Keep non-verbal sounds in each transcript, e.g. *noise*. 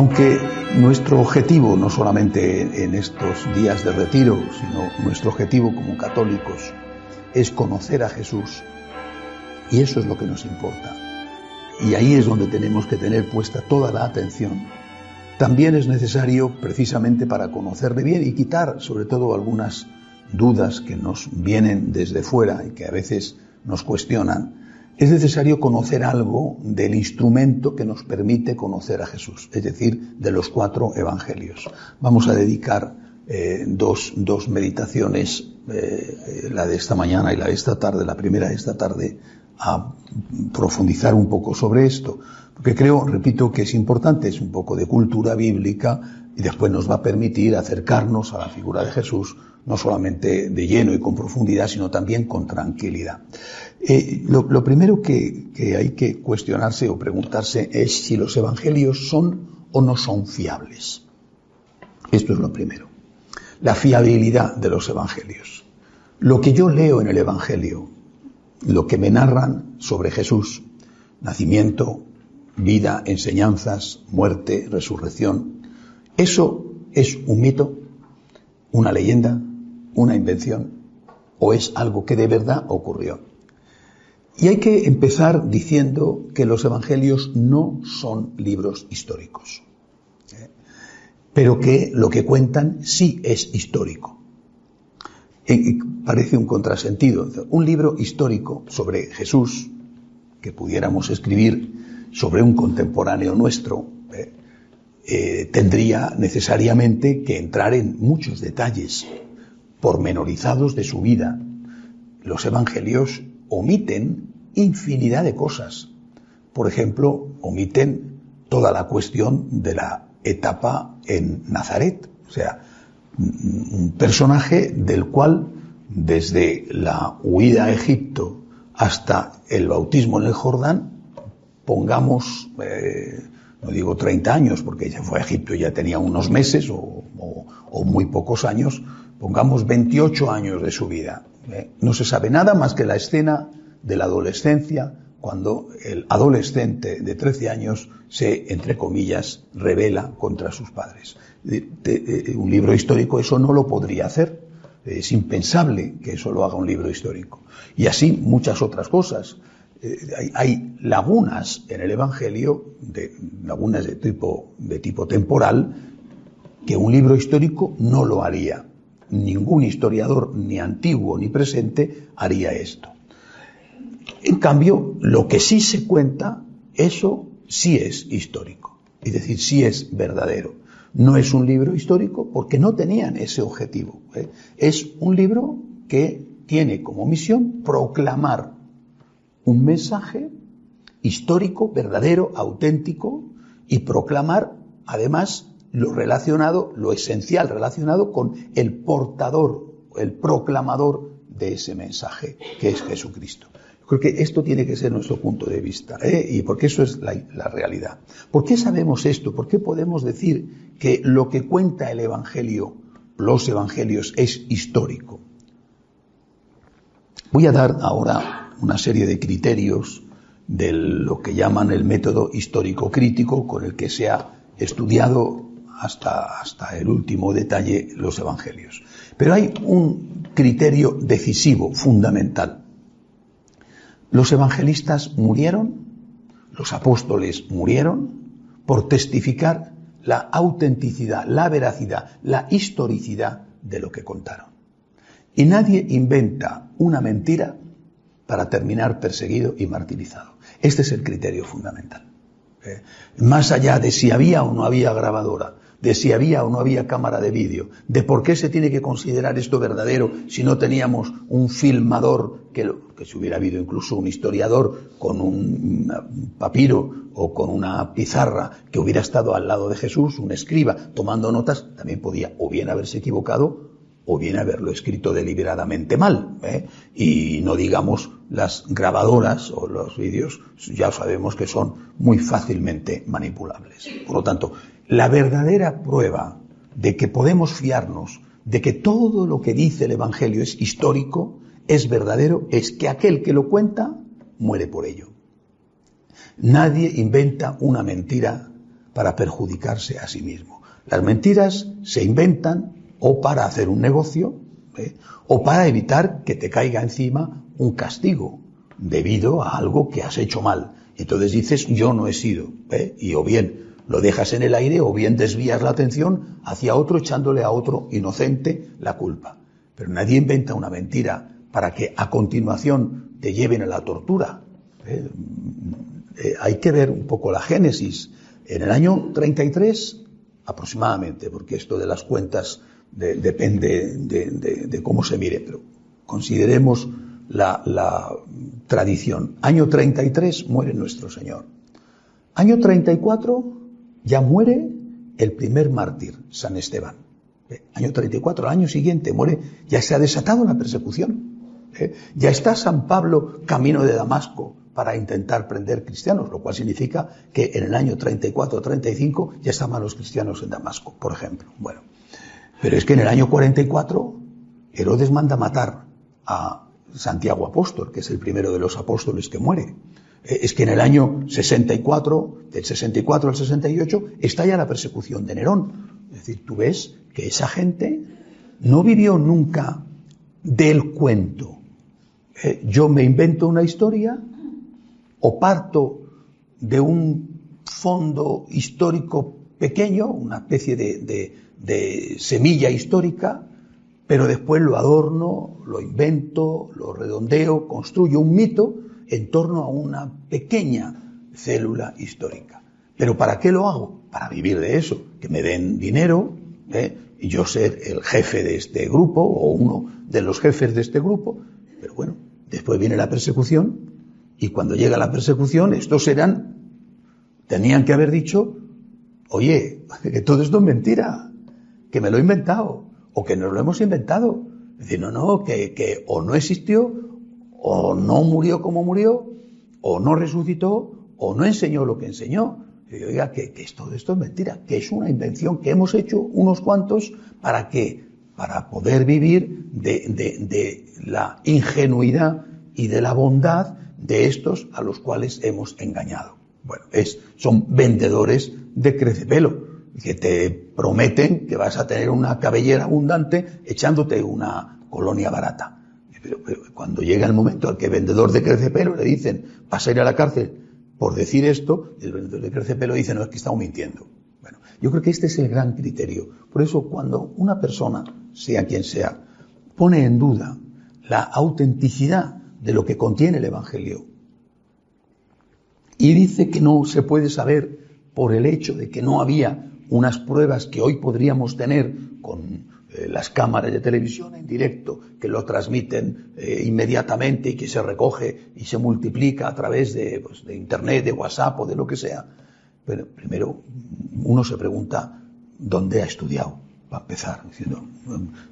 Aunque nuestro objetivo, no solamente en estos días de retiro, sino nuestro objetivo como católicos, es conocer a Jesús, y eso es lo que nos importa. Y ahí es donde tenemos que tener puesta toda la atención. También es necesario, precisamente para conocerle bien y quitar, sobre todo, algunas dudas que nos vienen desde fuera y que a veces nos cuestionan, es necesario conocer algo del instrumento que nos permite conocer a Jesús, es decir, de los cuatro evangelios. Vamos a dedicar eh, dos, dos, meditaciones, eh, la de esta mañana y la de esta tarde, la primera de esta tarde, a profundizar un poco sobre esto, porque creo, repito, que es importante, es un poco de cultura bíblica y después nos va a permitir acercarnos a la figura de Jesús, no solamente de lleno y con profundidad, sino también con tranquilidad. Eh, lo, primero que, que hay que cuestionarse o preguntarse es si los evangelios son o no son fiables. Esto es lo primero. La fiabilidad de los evangelios. Lo que yo leo en el evangelio, lo que me narran sobre Jesús, nacimiento, vida, enseñanzas, muerte, resurrección, ¿eso es un mito, una leyenda, una invención o es algo que de verdad ocurrió? Y hay que empezar diciendo que los evangelios no son libros históricos, ¿eh? pero que lo que cuentan sí es histórico. parece un contrasentido. Un libro histórico sobre Jesús, que pudiéramos escribir sobre un contemporáneo nuestro, ¿eh? Eh, tendría necesariamente que entrar en muchos detalles pormenorizados de su vida. Los evangelios omiten infinidad de cosas. Por ejemplo, omiten toda la cuestión de la etapa en Nazaret. O sea, un personaje del cual desde la huida a Egipto hasta el bautismo en el Jordán, pongamos, eh, no digo 30 años, porque ella fue a Egipto y ya tenía unos meses o, o muy pocos años, pongamos 28 años de su vida. ¿Eh? No se sabe nada más que la escena de la adolescencia, cuando el adolescente de 13 años se, entre comillas, revela contra sus padres. un libro histórico eso no lo podría hacer. Es impensable que eso lo haga un libro histórico. Y así muchas otras cosas. Eh, hay, hay, lagunas en el Evangelio, de, lagunas de tipo, de tipo temporal, que un libro histórico no lo haría ningún historiador, ni antiguo ni presente, haría esto. En cambio, lo que sí se cuenta, eso sí es histórico, es decir, sí es verdadero. No es un libro histórico porque no tenían ese objetivo. ¿eh? Es un libro que tiene como misión proclamar un mensaje histórico, verdadero, auténtico, y proclamar además lo relacionado, lo esencial relacionado con el portador, el proclamador de ese mensaje, que es Jesucristo. Creo que esto tiene que ser nuestro punto de vista, ¿eh? y porque eso es la, la, realidad. ¿Por qué sabemos esto? ¿Por qué podemos decir que lo que cuenta el Evangelio, los Evangelios, es histórico? Voy a dar ahora una serie de criterios de lo que llaman el método histórico crítico con el que se ha estudiado hasta, hasta el último detalle los evangelios. Pero hay un criterio decisivo, fundamental. Los evangelistas murieron, los apóstoles murieron por testificar la autenticidad, la veracidad, la historicidad de lo que contaron. Y nadie inventa una mentira para terminar perseguido y martirizado. Este es el criterio fundamental. ¿Eh? Más allá de si había o no había grabadora, de si había o no había cámara de vídeo, de por qué se tiene que considerar esto verdadero si no teníamos un filmador, que, que si hubiera habido incluso un historiador con un papiro o con una pizarra que hubiera estado al lado de Jesús, un escriba, tomando notas, también podía o bien haberse equivocado o bien haberlo escrito deliberadamente mal. ¿eh? Y no digamos las grabadoras o los vídeos, ya sabemos que son muy fácilmente manipulables. Por lo tanto, la verdadera prueba de que podemos fiarnos de que todo lo que dice el Evangelio es histórico, es verdadero, es que aquel que lo cuenta muere por ello. Nadie inventa una mentira para perjudicarse a sí mismo. Las mentiras se inventan o para hacer un negocio ¿eh? o para evitar que te caiga encima un castigo debido a algo que has hecho mal. Entonces dices, yo no he sido. ¿eh? Y o bien lo dejas en el aire o bien desvías la atención hacia otro echándole a otro inocente la culpa. Pero nadie inventa una mentira para que a continuación te lleven a la tortura. ¿eh? Eh, hay que ver un poco la génesis. En el año 33 aproximadamente, porque esto de las cuentas depende de, cómo se mire, pero consideremos la, la tradición. Año 33 muere nuestro Señor. Año 34 ya muere el primer mártir, San Esteban. Eh, año 34, el año siguiente muere, ya se ha desatado la persecución. Eh, ya está San Pablo camino de Damasco para intentar prender cristianos, lo cual significa que en el año 34-35 ya estaban los cristianos en Damasco, por ejemplo. Bueno, pero es que en el año 44 Herodes manda matar a Santiago Apóstol, que es el primero de los apóstoles que muere. Eh, es que en el año 64, del 64 al 68, estalla la persecución de Nerón. Es decir, tú ves que esa gente no vivió nunca del cuento. Eh, yo me invento una historia o parto de un fondo histórico pequeño, una especie de, de semilla histórica, pero después lo adorno, lo invento, lo redondeo, construyo un mito en torno a una pequeña célula histórica. ¿Pero para qué lo hago? Para vivir de eso, que me den dinero ¿eh? y yo ser el jefe de este grupo o uno de los jefes de este grupo. Pero bueno, después viene la persecución y cuando llega la persecución estos eran, tenían que haber dicho, oye, *laughs* que todo esto es mentira, que me lo he inventado o que nos lo hemos inventado. Es decir, no, no, que, que o no existió o no murió como murió, o no resucitó, o no enseñó lo que enseñó. Y oiga, que, esto, esto es mentira, que es una invención que hemos hecho unos cuantos para que, para poder vivir de, de, la ingenuidad y de la bondad de estos a los cuales hemos engañado. Bueno, es, son vendedores de crecepelo, que te prometen que vas a tener una cabellera abundante echándote una colonia barata. Pero, cuando llega el momento al que el vendedor de crecepelo le dicen, vas a ir a la cárcel por decir esto, el vendedor de crecepelo dice, no, es que estamos mintiendo. Bueno, yo creo que este es el gran criterio. Por eso, cuando una persona, sea quien sea, pone en duda la autenticidad de lo que contiene el Evangelio y dice que no se puede saber por el hecho de que no había unas pruebas que hoy podríamos tener con eh, las cámaras de televisión en directo que lo transmiten eh, inmediatamente y que se recoge y se multiplica a través de, pues, de, Internet, de WhatsApp o de lo que sea. Pero primero uno se pregunta dónde ha estudiado, para empezar, diciendo,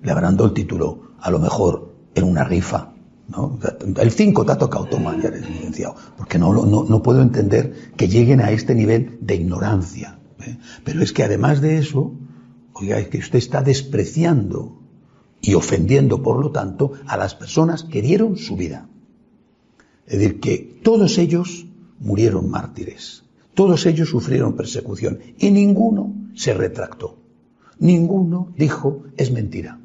le habrán dado el título a lo mejor en una rifa. ¿no? El 5 te ha tocado tomar, ya eres licenciado, porque no, no, no puedo entender que lleguen a este nivel de ignorancia. ¿eh? Pero es que además de eso, Oiga, es que usted está despreciando y ofendiendo, por lo tanto, a las personas que dieron su vida. Es decir, que todos ellos murieron mártires, todos ellos sufrieron persecución y ninguno se retractó. Ninguno dijo es mentira.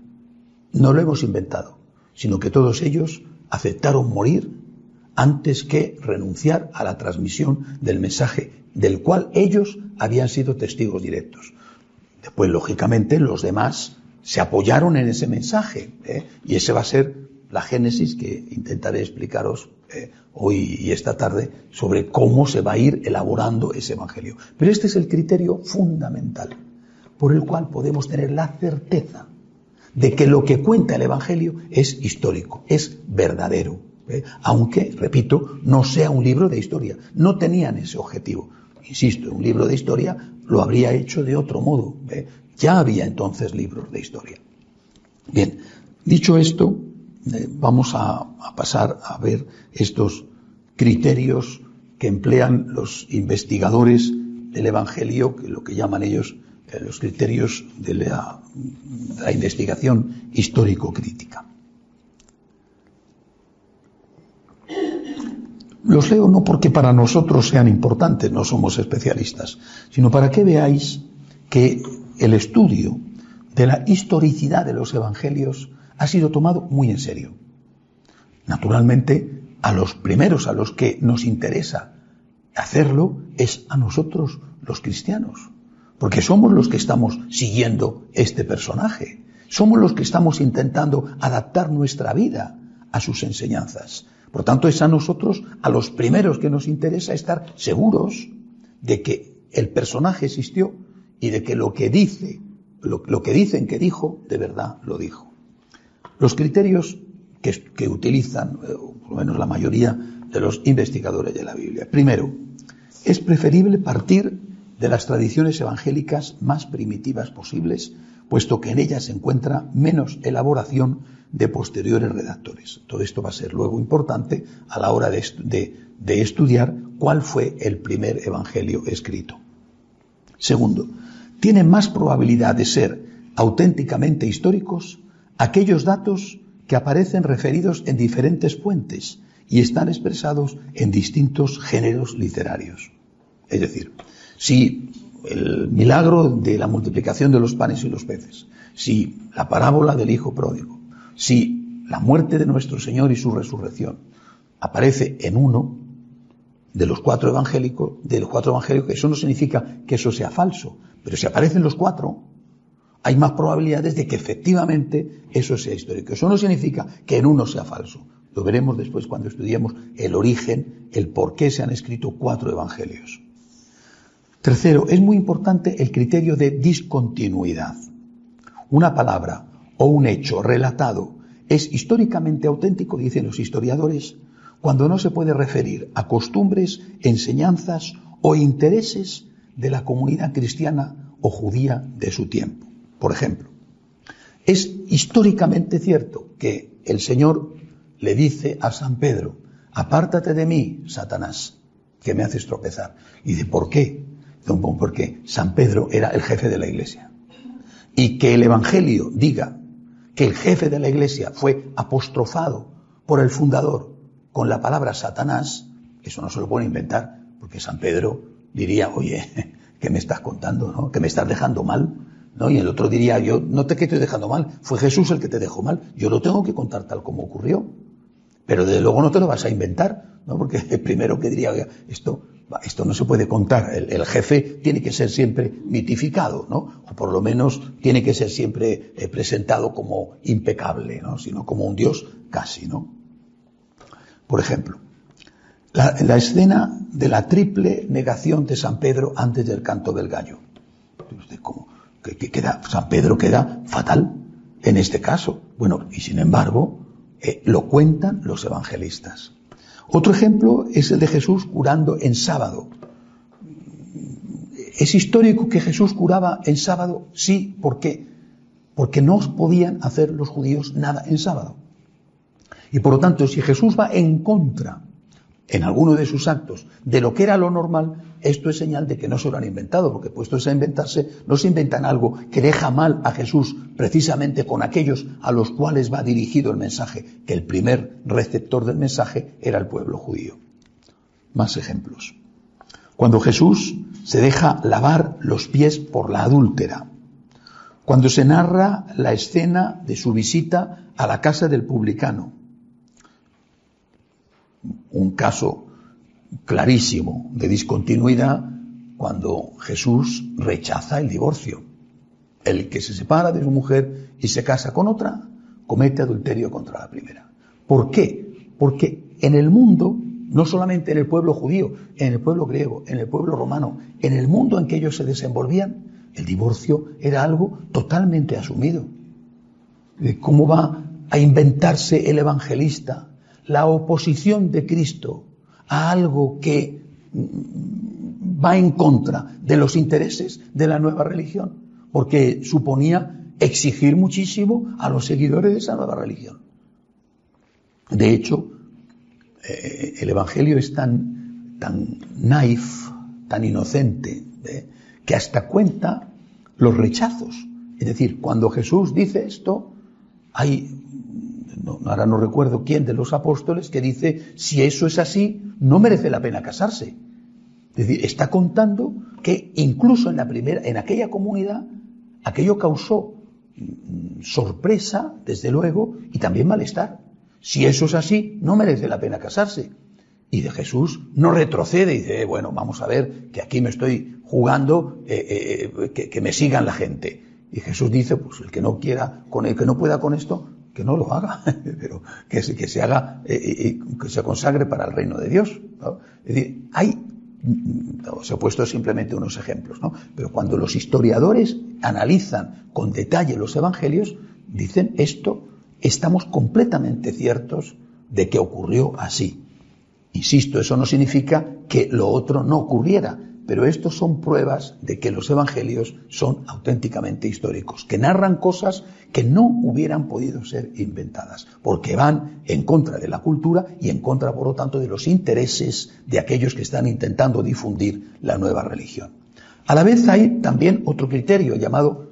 No lo hemos inventado, sino que todos ellos aceptaron morir antes que renunciar a la transmisión del mensaje del cual ellos habían sido testigos directos. Después, lógicamente, los demás se apoyaron en ese mensaje. ¿eh? Y ese va a ser la génesis que intentaré explicaros eh, hoy y esta tarde sobre cómo se va a ir elaborando ese Evangelio. Pero este es el criterio fundamental por el cual podemos tener la certeza de que lo que cuenta el Evangelio es histórico, es verdadero. ¿eh? Aunque, repito, no sea un libro de historia. No tenían ese objetivo. Insisto, un libro de historia lo habría hecho de otro modo. Ya había entonces libros de historia. Bien, dicho esto, eh, vamos a, pasar a ver estos criterios que emplean los investigadores del Evangelio, que lo que llaman ellos eh, los criterios de la, de la investigación histórico-crítica. Los leo no porque para nosotros sean importantes, no somos especialistas, sino para que veáis que el estudio de la historicidad de los evangelios ha sido tomado muy en serio. Naturalmente, a los primeros a los que nos interesa hacerlo es a nosotros los cristianos, porque somos los que estamos siguiendo este personaje, somos los que estamos intentando adaptar nuestra vida a sus enseñanzas. Por tanto, es a nosotros, a los primeros que nos interesa estar seguros de que el personaje existió y de que lo que dice, lo, que dicen que dijo, de verdad lo dijo. Los criterios que, utilizan, eh, por lo menos la mayoría de los investigadores de la Biblia. Primero, es preferible partir de las tradiciones evangélicas más primitivas posibles, puesto que en ellas se encuentra menos elaboración de posteriores redactores. Todo esto va a ser luego importante a la hora de, de estudiar cuál fue el primer evangelio escrito. Segundo, tienen más probabilidad de ser auténticamente históricos aquellos datos que aparecen referidos en diferentes fuentes y están expresados en distintos géneros literarios. Es decir, si el milagro de la multiplicación de los panes y los peces, si la parábola del Hijo pródigo, si la muerte de nuestro Señor y su resurrección aparece en uno de los cuatro evangélicos, de los cuatro evangélicos, eso no significa que eso sea falso, pero si aparecen los cuatro, hay más probabilidades de que efectivamente eso sea histórico. Eso no significa que en uno sea falso. Lo veremos después cuando estudiemos el origen, el por qué se han escrito cuatro evangelios. Tercero, es muy importante el criterio de discontinuidad. Una palabra o un hecho relatado es históricamente auténtico, dicen los historiadores, cuando no se puede referir a costumbres, enseñanzas o intereses de la comunidad cristiana o judía de su tiempo. Por ejemplo, es históricamente cierto que el Señor le dice a San Pedro, apártate de mí, Satanás, que me haces tropezar. Y dice, ¿por qué? Porque San Pedro era el jefe de la iglesia. Y que el Evangelio diga que el jefe de la iglesia fue apostrofado por el fundador con la palabra Satanás, eso no se lo puede inventar, porque San Pedro diría, oye, *laughs* ¿qué me estás contando? ¿no? ¿Que me estás dejando mal? ¿no? Y el otro diría, yo no te que estoy dejando mal, fue Jesús el que te dejó mal, yo lo tengo que contar tal como ocurrió. Pero desde luego no te lo vas a inventar, ¿no? Porque *laughs* primero que diría, esto, esto no se puede contar, el, jefe tiene que ser siempre mitificado, ¿no? O por lo menos tiene que ser siempre eh, presentado como impecable, ¿no? Sino como un Dios casi, ¿no? Por ejemplo, la, la escena de la triple negación de San Pedro antes del canto del gallo. ¿Cómo? que, queda, San Pedro queda fatal en este caso. Bueno, y sin embargo, eh, lo cuentan los evangelistas. Otro ejemplo es el de Jesús curando en sábado. ¿Es histórico que Jesús curaba en sábado? Sí, ¿por qué? Porque no podían hacer los judíos nada en sábado. Y por lo tanto, si Jesús va en contra en alguno de sus actos de lo que era lo normal, esto es señal de que no se lo han inventado, porque puestos a inventarse, no se inventan algo que deja mal a Jesús precisamente con aquellos a los cuales va dirigido el mensaje, que el primer receptor del mensaje era el pueblo judío. Más ejemplos. Cuando Jesús se deja lavar los pies por la adúltera, cuando se narra la escena de su visita a la casa del publicano, un caso clarísimo de discontinuidad cuando Jesús rechaza el divorcio. El que se separa de su mujer y se casa con otra, comete adulterio contra la primera. ¿Por qué? Porque en el mundo, no solamente en el pueblo judío, en el pueblo griego, en el pueblo romano, en el mundo en que ellos se desenvolvían, el divorcio era algo totalmente asumido. ¿Cómo va a inventarse el evangelista la oposición de Cristo a algo que va en contra de los intereses de la nueva religión, porque suponía exigir muchísimo a los seguidores de esa nueva religión. De hecho, eh, el Evangelio es tan, tan naif, tan inocente, ¿eh? que hasta cuenta los rechazos. Es decir, cuando Jesús dice esto, hay ahora no recuerdo quién de los apóstoles, que dice, si eso es así, no merece la pena casarse. Es decir, está contando que incluso en la primera, en aquella comunidad, aquello causó mm, sorpresa, desde luego, y también malestar. Si eso es así, no merece la pena casarse. Y de Jesús no retrocede y dice, eh, bueno, vamos a ver que aquí me estoy jugando, eh, eh, que, que, me sigan la gente. Y Jesús dice, pues el que no quiera, con el que no pueda con esto, que no lo haga, *laughs* pero que se, que se haga, que se consagre para el reino de Dios. Es decir, hay, os he puesto simplemente unos ejemplos, ¿no? Pero cuando los historiadores analizan con detalle los evangelios, dicen esto, estamos completamente ciertos de que ocurrió así. Insisto, eso no significa que lo otro no ocurriera, pero estos son pruebas de que los evangelios son auténticamente históricos, que narran cosas que no hubieran podido ser inventadas, porque van en contra de la cultura y en contra, por lo tanto, de los intereses de aquellos que están intentando difundir la nueva religión. A la vez hay también otro criterio llamado,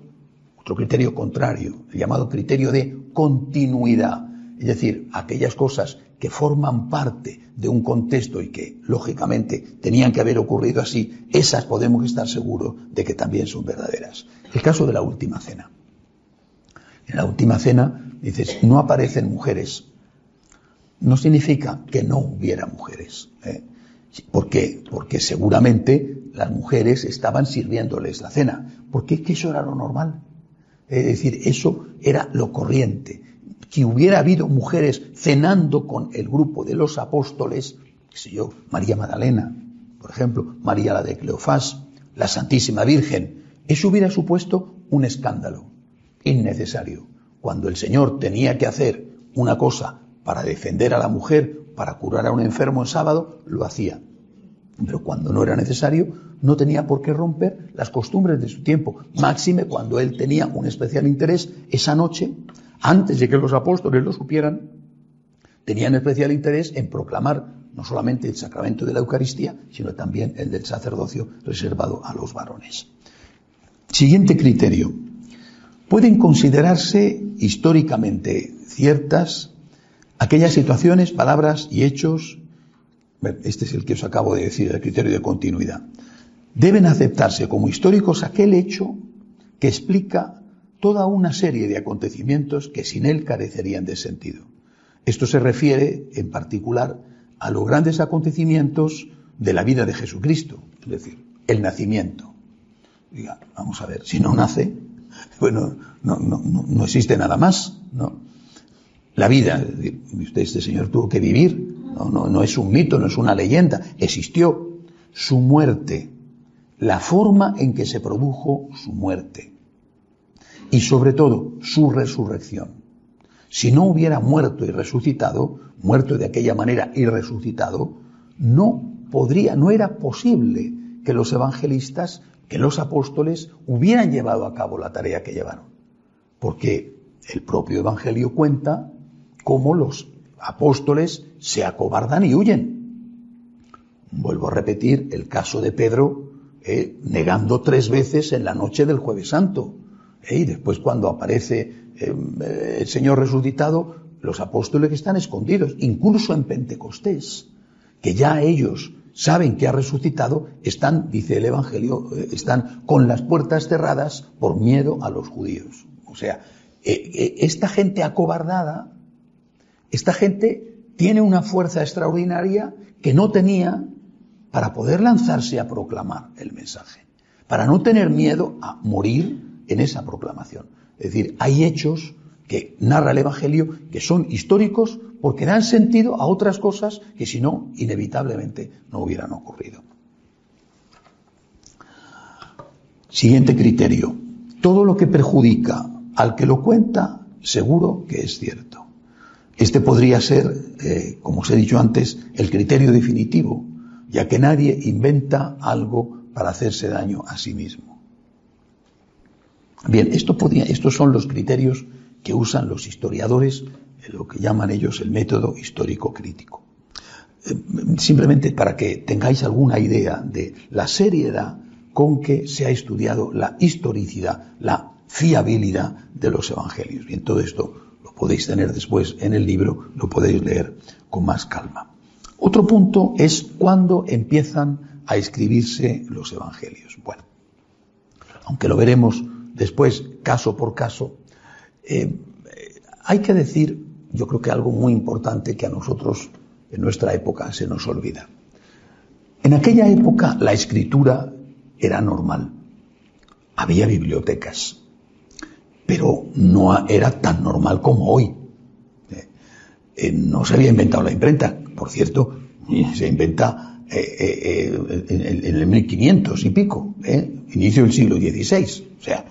otro criterio contrario, llamado criterio de continuidad. Es decir, aquellas cosas que forman parte de un contexto y que, lógicamente, tenían que haber ocurrido así, esas podemos estar seguros de que también son verdaderas. El caso de la última cena. En la última cena, dices, no aparecen mujeres. No significa que no hubiera mujeres. ¿eh? ¿Por qué? Porque seguramente las mujeres estaban sirviéndoles la cena. Porque es que eso era lo normal. Es decir, eso era lo corriente que hubiera habido mujeres cenando con el grupo de los apóstoles, qué sé yo, María Magdalena, por ejemplo, María la de Cleofás, la Santísima Virgen, eso hubiera supuesto un escándalo innecesario. Cuando el Señor tenía que hacer una cosa para defender a la mujer, para curar a un enfermo en sábado, lo hacía. Pero cuando no era necesario, no tenía por qué romper las costumbres de su tiempo. Máxime cuando él tenía un especial interés esa noche antes de que los apóstoles lo supieran, tenían especial interés en proclamar no solamente el sacramento de la Eucaristía, sino también el del sacerdocio reservado a los varones. Siguiente criterio. Pueden considerarse históricamente ciertas aquellas situaciones, palabras y hechos, este es el que os acabo de decir, el criterio de continuidad, deben aceptarse como históricos aquel hecho que explica toda una serie de acontecimientos que sin él carecerían de sentido. Esto se refiere, en particular, a los grandes acontecimientos de la vida de Jesucristo, es decir, el nacimiento. Diga, vamos a ver, si no nace, bueno, no, no, no existe nada más, ¿no? La vida, usted, este señor tuvo que vivir, no, no, no es un mito, no es una leyenda, existió. Su muerte, la forma en que se produjo su muerte, y sobre todo su resurrección. Si no hubiera muerto y resucitado, muerto de aquella manera y resucitado, no podría, no era posible que los evangelistas, que los apóstoles hubieran llevado a cabo la tarea que llevaron. Porque el propio evangelio cuenta cómo los apóstoles se acobardan y huyen. Vuelvo a repetir el caso de Pedro eh, negando tres veces en la noche del jueves santo. ¿Eh? Y después cuando aparece eh, el Señor resucitado, los apóstoles están escondidos, incluso en Pentecostés, que ya ellos saben que ha resucitado, están, dice el Evangelio, eh, están con las puertas cerradas por miedo a los judíos. O sea, esta gente acobardada, esta gente tiene una fuerza extraordinaria que no tenía para poder lanzarse a proclamar el mensaje, para no tener miedo a morir en esa proclamación. Es decir, hay hechos que narra el Evangelio que son históricos porque dan sentido a otras cosas que si no, inevitablemente no hubieran ocurrido. Siguiente criterio. Todo lo que perjudica al que lo cuenta, seguro que es cierto. Este podría ser, eh, como os he dicho antes, el criterio definitivo, ya que nadie inventa algo para hacerse daño a sí mismo. Bien, estos son los criterios que usan los historiadores, lo que llaman ellos el método histórico crítico. Eh, simplemente para que tengáis alguna idea de la seriedad con que se ha estudiado la historicidad, la fiabilidad de los evangelios. Bien, todo esto lo podéis tener después en el libro, lo podéis leer con más calma. Otro punto es cuándo empiezan a escribirse los evangelios. Bueno, aunque lo veremos después caso por caso, eh, hay que decir, yo creo que algo muy importante que a nosotros en nuestra época se nos olvida. En aquella época la escritura era normal. Había bibliotecas, pero no era tan normal como hoy. Eh, eh, no se había inventado la imprenta, por cierto, se inventa eh, en, el 1500 y pico, inicio del siglo XVI. O sea,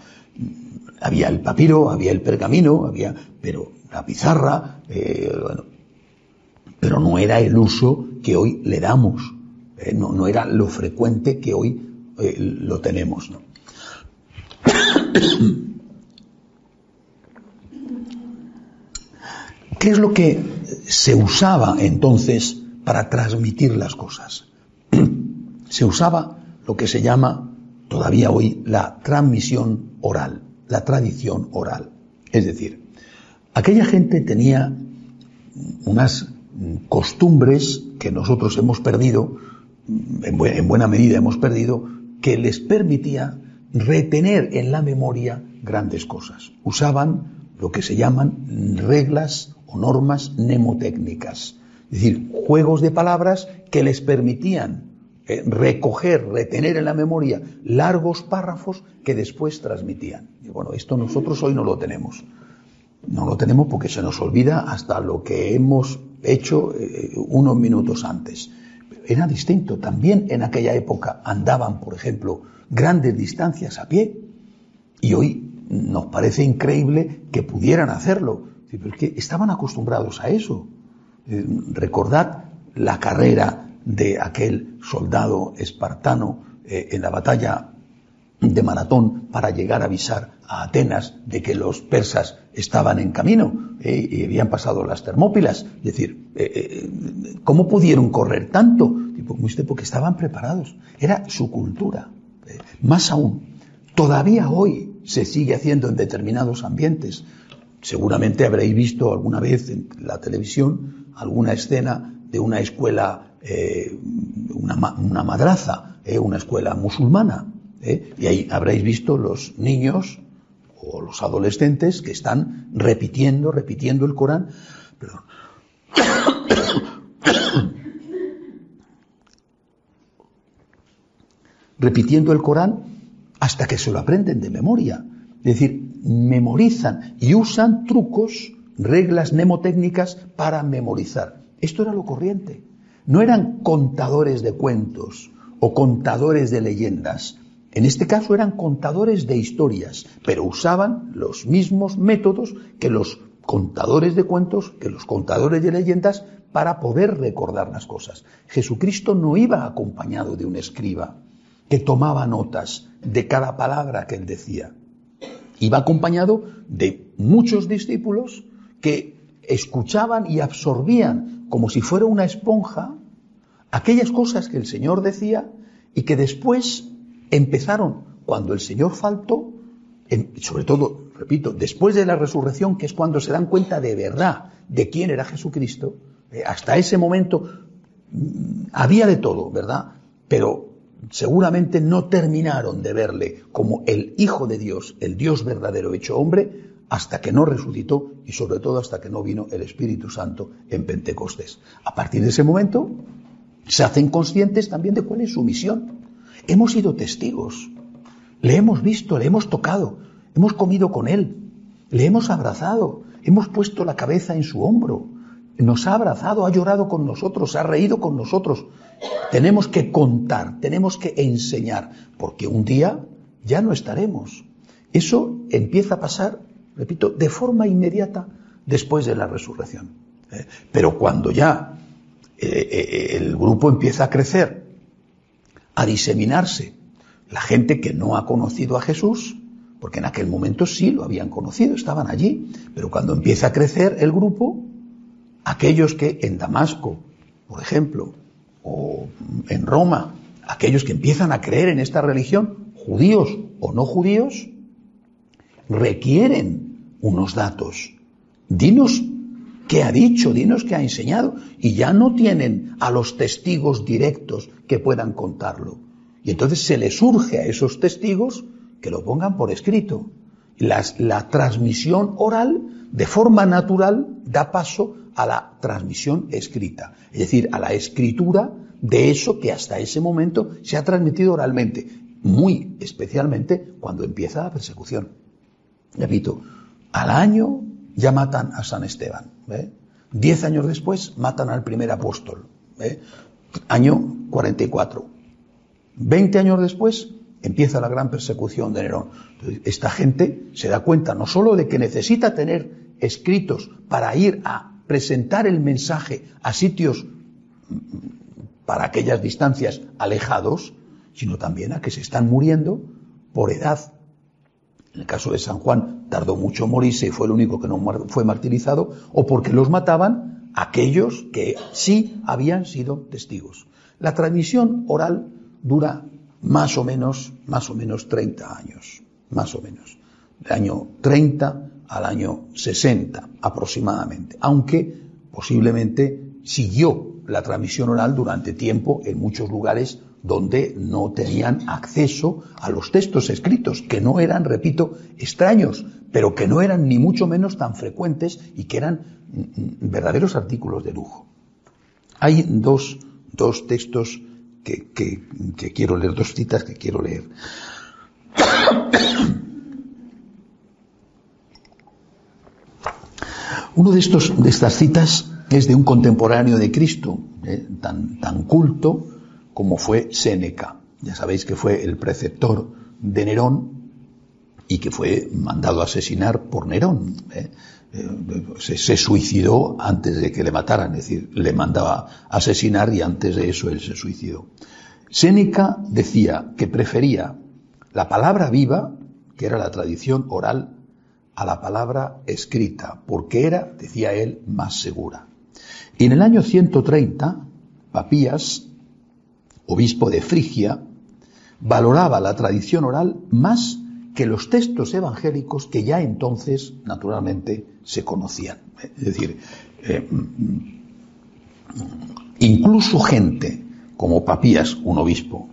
había el papiro, había el pergamino, había, pero la pizarra, bueno, pero no era el uso que hoy le damos, no, no, era lo frecuente que hoy lo tenemos. ¿no? *coughs* ¿Qué es lo que se usaba entonces para transmitir las cosas? *coughs* se usaba lo que se llama todavía hoy la transmisión oral, la tradición oral. Es decir, aquella gente tenía unas costumbres que nosotros hemos perdido, en buena medida hemos perdido, que les permitía retener en la memoria grandes cosas. Usaban lo que se llaman reglas o normas mnemotécnicas, es decir, juegos de palabras que les permitían eh, recoger, retener en la memoria largos párrafos que después transmitían. Y bueno, esto nosotros hoy no lo tenemos. No lo tenemos porque se nos olvida hasta lo que hemos hecho eh, unos minutos antes. Era distinto. También en aquella época andaban, por ejemplo, grandes distancias a pie. Y hoy nos parece increíble que pudieran hacerlo. Pero que estaban acostumbrados a eso. Recordad la carrera de aquel soldado espartano eh, en la batalla de Maratón para llegar a avisar a Atenas de que los persas estaban en camino eh, y habían pasado las Termópilas. Es decir, ¿cómo pudieron correr tanto? Porque estaban preparados. Era su cultura. más aún, todavía hoy se sigue haciendo en determinados ambientes. Seguramente habréis visto alguna vez en la televisión alguna escena de una escuela, eh, una, madraza, eh, una escuela musulmana. Eh, y ahí habréis visto los niños o los adolescentes que están repitiendo, repitiendo el Corán. *coughs* Repitiendo el Corán hasta que se lo aprenden de memoria. Es decir, memorizan y usan trucos, reglas mnemotécnicas para memorizar. Esto era lo corriente. No eran contadores de cuentos o contadores de leyendas. En este caso eran contadores de historias, pero usaban los mismos métodos que los contadores de cuentos, que los contadores de leyendas, para poder recordar las cosas. Jesucristo no iba acompañado de un escriba que tomaba notas de cada palabra que él decía. Iba acompañado de muchos discípulos que escuchaban y absorbían como si fuera una esponja aquellas cosas que el Señor decía y que después empezaron, cuando el Señor faltó, sobre todo, repito, después de la resurrección, que es cuando se dan cuenta de verdad de quién era Jesucristo, eh, hasta ese momento mm, había de todo, ¿verdad? Pero seguramente no terminaron de verle como el Hijo de Dios, el Dios verdadero hecho hombre, hasta que no resucitó y sobre todo hasta que no vino el Espíritu Santo en Pentecostés. A partir de ese momento se hacen conscientes también de cuál es su misión. Hemos sido testigos, le hemos visto, le hemos tocado, hemos comido con él, le hemos abrazado, hemos puesto la cabeza en su hombro, nos ha abrazado, ha llorado con nosotros, ha reído con nosotros. Tenemos que contar, tenemos que enseñar, porque un día ya no estaremos. Eso empieza a pasar, repito, de forma inmediata después de la resurrección. ¿eh? Pero cuando ya eh, eh, el grupo empieza a crecer, a diseminarse, la gente que no ha conocido a Jesús, porque en aquel momento sí lo habían conocido, estaban allí, pero cuando empieza a crecer el grupo, aquellos que en Damasco, por ejemplo, o en Roma, aquellos que empiezan a creer en esta religión, judíos o no judíos, requieren unos datos dinos qué ha dicho, dinos qué ha enseñado. Y ya no tienen a los testigos directos que puedan contarlo. Y entonces se les urge a esos testigos que lo pongan por escrito. la transmisión oral, de forma natural, da paso a la transmisión escrita, es decir, a la escritura de eso que hasta ese momento se ha transmitido oralmente, muy especialmente cuando empieza la persecución. Repito, al año ya matan a San Esteban. Diez años después matan al primer apóstol. Año 44. Veinte años después empieza la gran persecución de Nerón. esta gente se da cuenta no solo de que necesita tener escritos para ir a presentar el mensaje a sitios mm, para aquellas distancias alejados, sino también a que se están muriendo por edad. En el caso de San Juan tardó mucho en morirse y fue el único que no fue martirizado, o porque los mataban aquellos que sí habían sido testigos. La transmisión oral dura más o menos, más o menos 30 años, más o menos. Del año 30 al año 60 aproximadamente, aunque posiblemente siguió la transmisión oral durante tiempo en muchos lugares donde no tenían acceso a los textos escritos, que no eran, repito, extraños, pero que no eran ni mucho menos tan frecuentes y que eran mm, mm, verdaderos artículos de lujo. Hay dos, dos textos que, que quiero leer, dos citas que quiero leer. *coughs* Uno de, estos, de estas citas es de un contemporáneo de Cristo, eh, tan, tan culto como fue Séneca. Ya sabéis que fue el preceptor de Nerón y que fue mandado a asesinar por Nerón. Eh. Eh, se, se, suicidó antes de que le mataran, es decir, le mandaba asesinar y antes de eso él se suicidó. Séneca decía que prefería la palabra viva, que era la tradición oral, a la palabra escrita, porque era, decía él, más segura. Y en el año 130, Papías, obispo de Frigia, valoraba la tradición oral más que los textos evangélicos que ya entonces, naturalmente, se conocían. Es decir, eh, incluso gente como Papías, un obispo,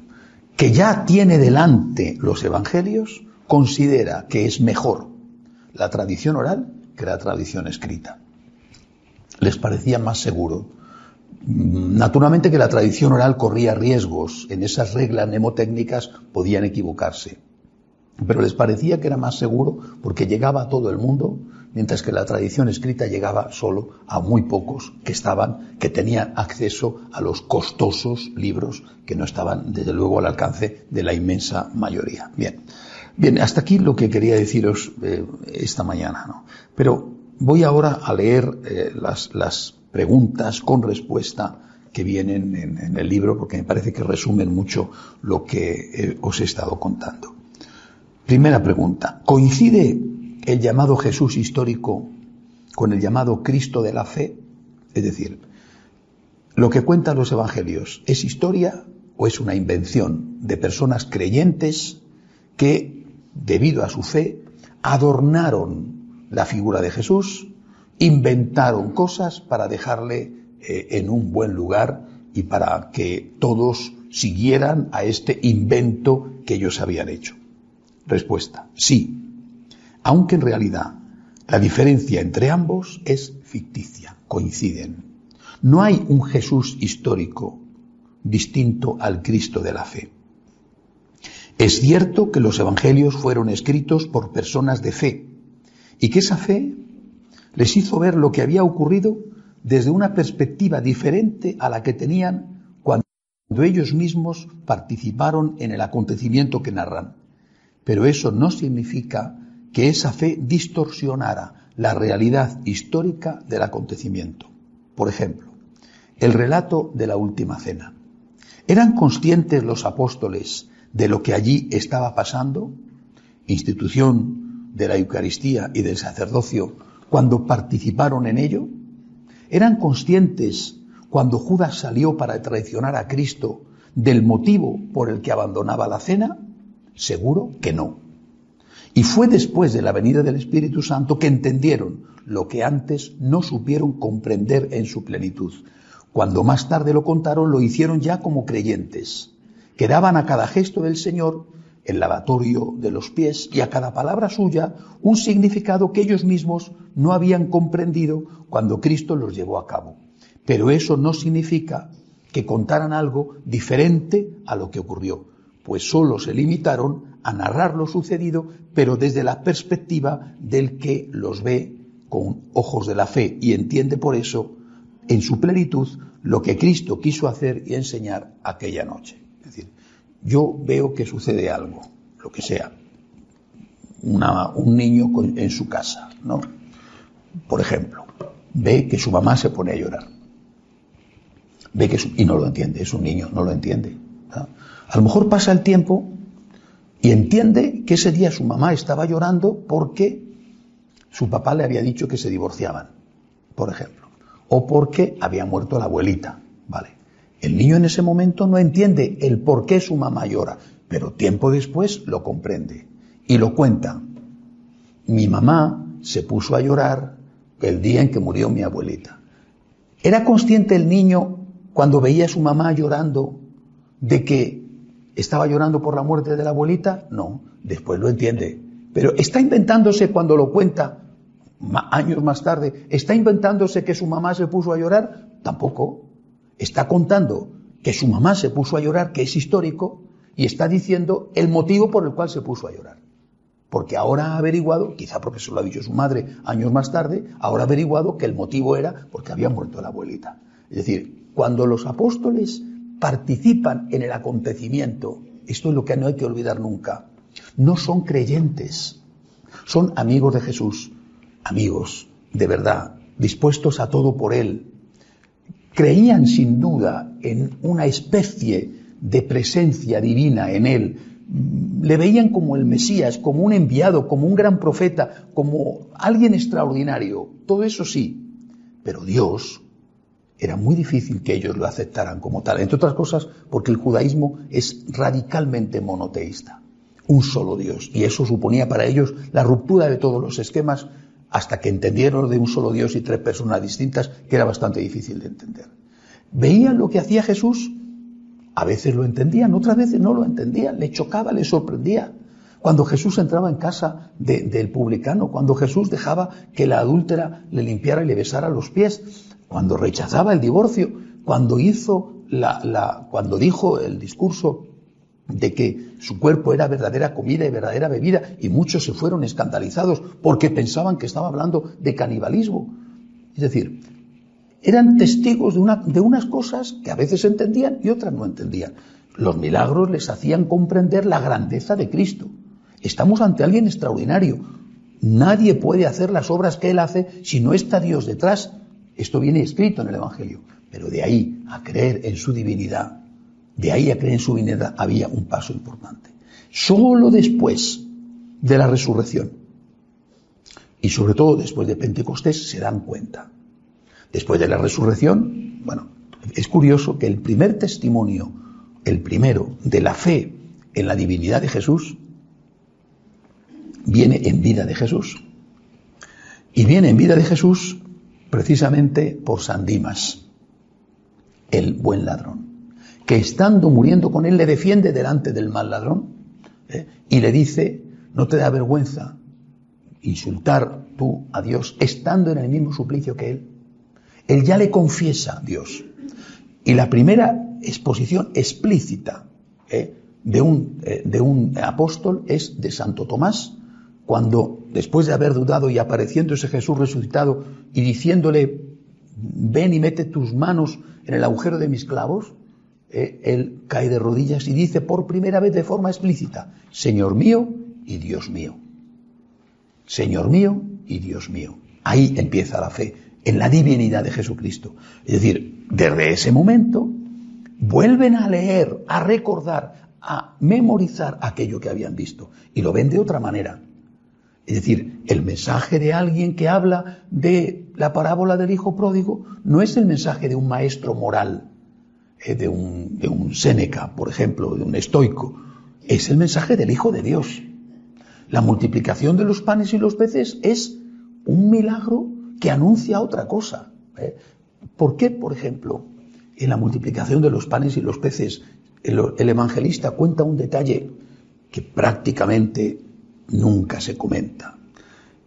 que ya tiene delante los evangelios, considera que es mejor la tradición oral que la tradición escrita les parecía más seguro. Naturalmente que la tradición oral corría riesgos, en esas reglas mnemotécnicas podían equivocarse, pero les parecía que era más seguro porque llegaba a todo el mundo, mientras que la tradición escrita llegaba solo a muy pocos que estaban, que tenían acceso a los costosos libros que no estaban, desde luego, al alcance de la inmensa mayoría. Bien, bien, hasta aquí lo que quería deciros eh, esta mañana, ¿no? Pero Voy ahora a leer eh, las, las, preguntas con respuesta que vienen en, el libro porque me parece que resumen mucho lo que eh, os he estado contando. Primera pregunta. ¿Coincide el llamado Jesús histórico con el llamado Cristo de la fe? Es decir, ¿lo que cuentan los evangelios es historia o es una invención de personas creyentes que, debido a su fe, adornaron la figura de Jesús, inventaron cosas para dejarle eh, en un buen lugar y para que todos siguieran a este invento que ellos habían hecho. Respuesta, sí, aunque en realidad la diferencia entre ambos es ficticia, coinciden. No hay un Jesús histórico distinto al Cristo de la fe. Es cierto que los evangelios fueron escritos por personas de fe, y que esa fe les hizo ver lo que había ocurrido desde una perspectiva diferente a la que tenían cuando ellos mismos participaron en el acontecimiento que narran. Pero eso no significa que esa fe distorsionara la realidad histórica del acontecimiento. Por ejemplo, el relato de la última cena. ¿Eran conscientes los apóstoles de lo que allí estaba pasando? Institución de la Eucaristía y del sacerdocio cuando participaron en ello? ¿Eran conscientes cuando Judas salió para traicionar a Cristo del motivo por el que abandonaba la cena? Seguro que no. Y fue después de la venida del Espíritu Santo que entendieron lo que antes no supieron comprender en su plenitud. Cuando más tarde lo contaron, lo hicieron ya como creyentes, que daban a cada gesto del Señor el lavatorio de los pies y a cada palabra suya un significado que ellos mismos no habían comprendido cuando Cristo los llevó a cabo. Pero eso no significa que contaran algo diferente a lo que ocurrió, pues solo se limitaron a narrar lo sucedido, pero desde la perspectiva del que los ve con ojos de la fe y entiende por eso en su plenitud lo que Cristo quiso hacer y enseñar aquella noche. Yo veo que sucede algo, lo que sea, un niño en su casa, ¿no? Por ejemplo, ve que su mamá se pone a llorar. Ve que y no lo entiende, es un niño, no lo entiende. A lo mejor pasa el tiempo y entiende que ese día su mamá estaba llorando porque su papá le había dicho que se divorciaban, por ejemplo, o porque había muerto la abuelita, ¿vale? El niño en ese momento no entiende el por qué su mamá llora, pero tiempo después lo comprende y lo cuenta. Mi mamá se puso a llorar el día en que murió mi abuelita. ¿Era consciente el niño cuando veía a su mamá llorando de que estaba llorando por la muerte de la abuelita? No, después lo entiende. Pero está inventándose cuando lo cuenta años más tarde, está inventándose que su mamá se puso a llorar? Tampoco está contando que su mamá se puso a llorar, que es histórico, y está diciendo el motivo por el cual se puso a llorar. Porque ahora ha averiguado, quizá porque se lo ha dicho su madre años más tarde, ahora ha averiguado que el motivo era porque había muerto la abuelita. Es decir, cuando los apóstoles participan en el acontecimiento, esto es lo que no hay que olvidar nunca, no son creyentes, son amigos de Jesús, amigos de verdad, dispuestos a todo por Él, creían sin duda en una especie de presencia divina en él, le veían como el Mesías, como un enviado, como un gran profeta, como alguien extraordinario, todo eso sí, pero Dios era muy difícil que ellos lo aceptaran como tal, entre otras cosas porque el judaísmo es radicalmente monoteísta, un solo Dios, y eso suponía para ellos la ruptura de todos los esquemas hasta que entendieron de un solo Dios y tres personas distintas, que era bastante difícil de entender. Veían lo que hacía Jesús, a veces lo entendían, otras veces no lo entendían, le chocaba, le sorprendía. Cuando Jesús entraba en casa del publicano, cuando Jesús dejaba que la adúltera le limpiara y le besara los pies, cuando rechazaba el divorcio, cuando hizo la, cuando dijo el discurso de que su cuerpo era verdadera comida y verdadera bebida, y muchos se fueron escandalizados porque pensaban que estaba hablando de canibalismo. Es decir, eran testigos de, una, de unas cosas que a veces entendían y otras no entendían. Los milagros les hacían comprender la grandeza de Cristo. Estamos ante alguien extraordinario. Nadie puede hacer las obras que Él hace si no está Dios detrás. Esto viene escrito en el Evangelio. Pero de ahí a creer en su divinidad, de ahí a creer en su divinidad había un paso importante. Solo después de la resurrección y sobre todo después de Pentecostés se dan cuenta. Después de la resurrección, bueno, es curioso que el primer testimonio, el primero de la fe en la divinidad de Jesús, viene en vida de Jesús. Y viene en vida de Jesús precisamente por San Dimas, el buen ladrón que estando muriendo con él le defiende delante del mal ladrón ¿eh? y le dice, no te da vergüenza insultar tú a Dios estando en el mismo suplicio que él. Él ya le confiesa a Dios. Y la primera exposición explícita ¿eh? de, un, eh, de un apóstol es de Santo Tomás, cuando después de haber dudado y apareciéndose Jesús resucitado y diciéndole, ven y mete tus manos en el agujero de mis clavos, eh, él cae de rodillas y dice por primera vez de forma explícita, Señor mío y Dios mío. Señor mío y Dios mío. Ahí empieza la fe, en la divinidad de Jesucristo. Es decir, desde ese momento vuelven a leer, a recordar, a memorizar aquello que habían visto y lo ven de otra manera. Es decir, el mensaje de alguien que habla de la parábola del hijo pródigo no es el mensaje de un maestro moral, eh, de, un, de un Séneca, por ejemplo, de un estoico, es el mensaje del Hijo de Dios. La multiplicación de los panes y los peces es un milagro que anuncia otra cosa. ¿eh? ¿Por qué, por ejemplo, en la multiplicación de los panes y los peces, el, evangelista cuenta un detalle que prácticamente nunca se comenta?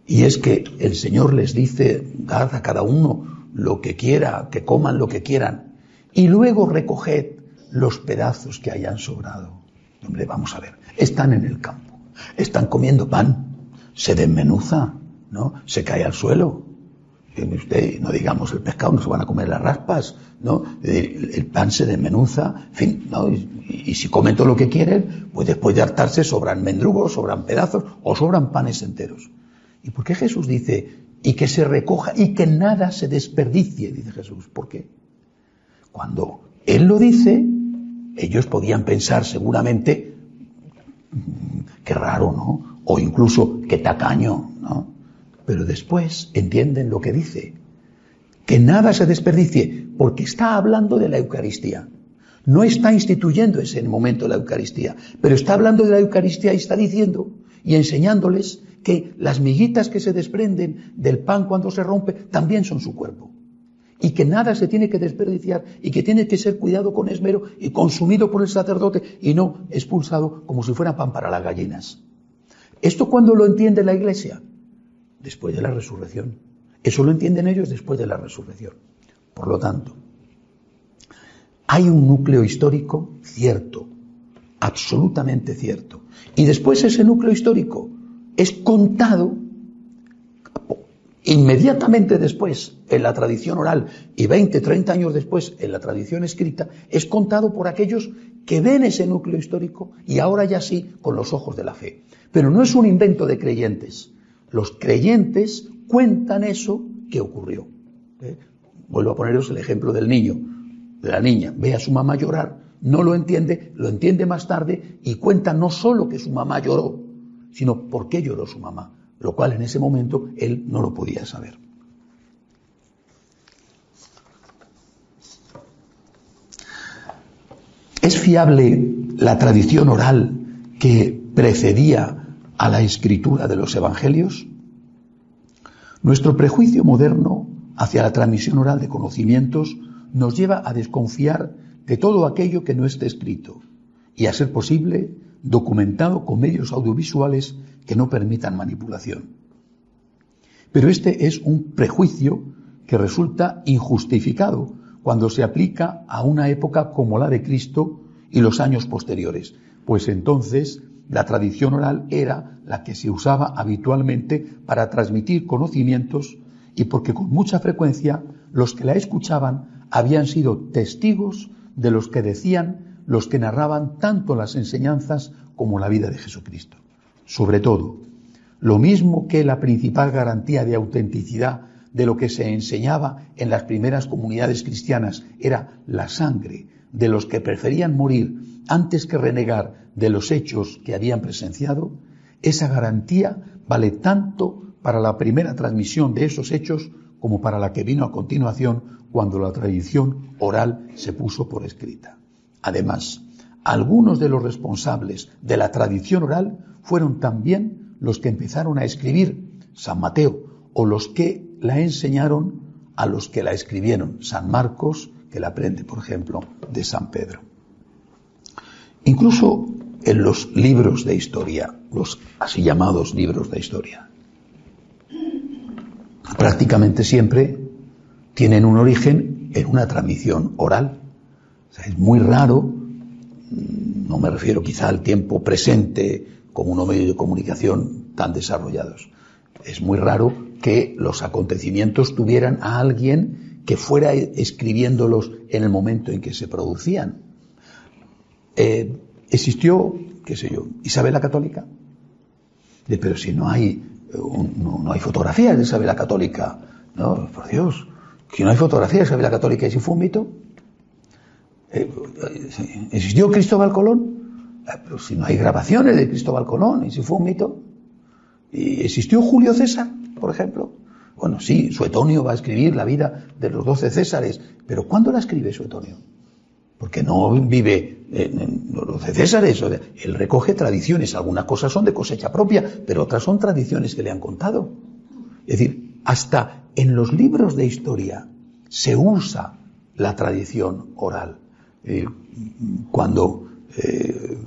Y es que el Señor les dice, dad a cada uno lo que quiera, que coman lo que quieran, y luego recoged los pedazos que hayan sobrado. Hombre, vamos a ver, están en el campo, están comiendo pan, se desmenuza, ¿no? Se cae al suelo. Usted, no digamos el pescado, no se van a comer las raspas, ¿no? El, pan se desmenuza, en fin, ¿no? Y, si comen todo lo que quieren, pues después de hartarse sobran mendrugos, sobran pedazos o sobran panes enteros. ¿Y por qué Jesús dice, y que se recoja y que nada se desperdicie, dice Jesús? ¿Por qué? Cuando Él lo dice, ellos podían pensar seguramente, qué raro, ¿no? O incluso, qué tacaño, ¿no? Pero después entienden lo que dice. Que nada se desperdicie, porque está hablando de la Eucaristía. No está instituyendo ese momento la Eucaristía, pero está hablando de la Eucaristía y está diciendo y enseñándoles que las miguitas que se desprenden del pan cuando se rompe también son su cuerpo y que nada se tiene que desperdiciar y que tiene que ser cuidado con esmero y consumido por el sacerdote y no expulsado como si fuera pan para las gallinas. ¿Esto cuando lo entiende la Iglesia? Después de la resurrección. Eso lo entienden ellos después de la resurrección. Por lo tanto, hay un núcleo histórico cierto, absolutamente cierto. Y después ese núcleo histórico es contado Inmediatamente después, en la tradición oral y 20, 30 años después, en la tradición escrita, es contado por aquellos que ven ese núcleo histórico y ahora ya sí con los ojos de la fe. Pero no es un invento de creyentes. Los creyentes cuentan eso que ocurrió. ¿Eh? Vuelvo a poneros el ejemplo del niño, de la niña. Ve a su mamá llorar, no lo entiende, lo entiende más tarde y cuenta no solo que su mamá lloró, sino por qué lloró su mamá lo cual en ese momento él no lo podía saber. ¿Es fiable la tradición oral que precedía a la escritura de los evangelios? Nuestro prejuicio moderno hacia la transmisión oral de conocimientos nos lleva a desconfiar de todo aquello que no esté escrito y, a ser posible, documentado con medios audiovisuales que no permitan manipulación. Pero este es un prejuicio que resulta injustificado cuando se aplica a una época como la de Cristo y los años posteriores, pues entonces la tradición oral era la que se usaba habitualmente para transmitir conocimientos y porque con mucha frecuencia los que la escuchaban habían sido testigos de los que decían los que narraban tanto las enseñanzas como la vida de Jesucristo. Sobre todo, lo mismo que la principal garantía de autenticidad de lo que se enseñaba en las primeras comunidades cristianas era la sangre de los que preferían morir antes que renegar de los hechos que habían presenciado, esa garantía vale tanto para la primera transmisión de esos hechos como para la que vino a continuación cuando la tradición oral se puso por escrita. Además, algunos de los responsables de la tradición oral fueron también los que empezaron a escribir San Mateo o los que la enseñaron a los que la escribieron, San Marcos, que la aprende, por ejemplo, de San Pedro. Incluso en los libros de historia, los así llamados libros de historia, prácticamente siempre tienen un origen en una transmisión oral. es muy raro, no me refiero quizá al tiempo presente como unos medios de comunicación tan desarrollados. Es muy raro que los acontecimientos tuvieran a alguien que fuera escribiéndolos en el momento en que se producían. Eh, existió, qué sé yo, Isabel la Católica. pero si no hay, no, hay fotografías de Isabel la Católica, no, por Dios, si no hay fotografías de Isabel la Católica, ¿y si fue un mito? Eh, ¿Existió Cristóbal Colón? Ah, pero si no hay grabaciones de Cristóbal Colón, y si fue un mito. ¿Y existió Julio César, por ejemplo? Bueno, sí, Suetonio va a escribir la vida de los doce Césares, pero ¿cuándo la escribe Suetonio? porque no vive en, los de César, eso, él recoge tradiciones, algunas cosas son de cosecha propia, pero otras son tradiciones que le han contado. Es decir, hasta en los libros de historia se usa la tradición oral. Eh, cuando eh,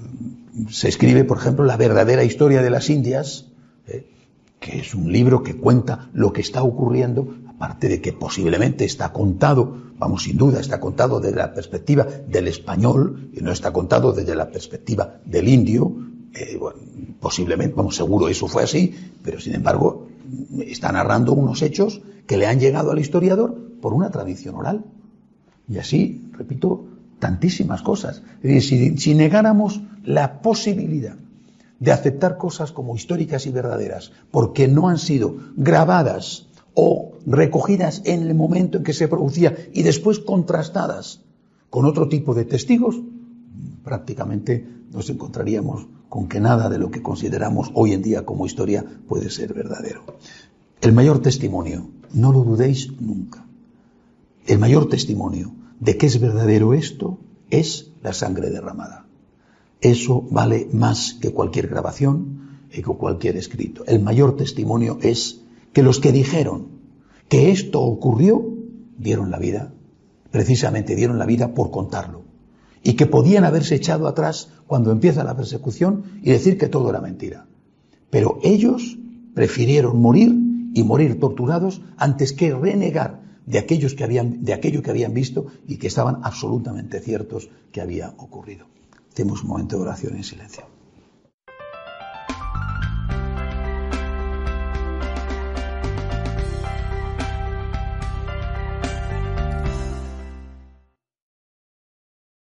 se escribe, por ejemplo, la verdadera historia de las Indias, eh, que es un libro que cuenta lo que está ocurriendo, aparte de que posiblemente está contado, vamos sin duda, está contado desde la perspectiva del español y no está contado desde la perspectiva del indio, posiblemente, vamos, seguro eso fue así, pero sin embargo está narrando unos hechos que le han llegado al historiador por una tradición oral. Y así, repito, tantísimas cosas. Si, negáramos la posibilidad de aceptar cosas como históricas y verdaderas, porque no han sido grabadas o recogidas en el momento en que se producía y después contrastadas con otro tipo de testigos, prácticamente nos encontraríamos con que nada de lo que consideramos hoy en día como historia puede ser verdadero. El mayor testimonio, no lo dudéis nunca, el mayor testimonio de que es verdadero esto es la sangre derramada. Eso vale más que cualquier grabación y que cualquier escrito. El mayor testimonio es que los que dijeron que esto ocurrió dieron la vida, precisamente dieron la vida por contarlo y que podían haberse echado atrás cuando empieza la persecución y decir que todo era mentira. Pero ellos prefirieron morir y morir torturados antes que renegar de, aquellos que habían, de aquello que habían visto y que estaban absolutamente ciertos que había ocurrido. Tenemos un momento de oración en silencio.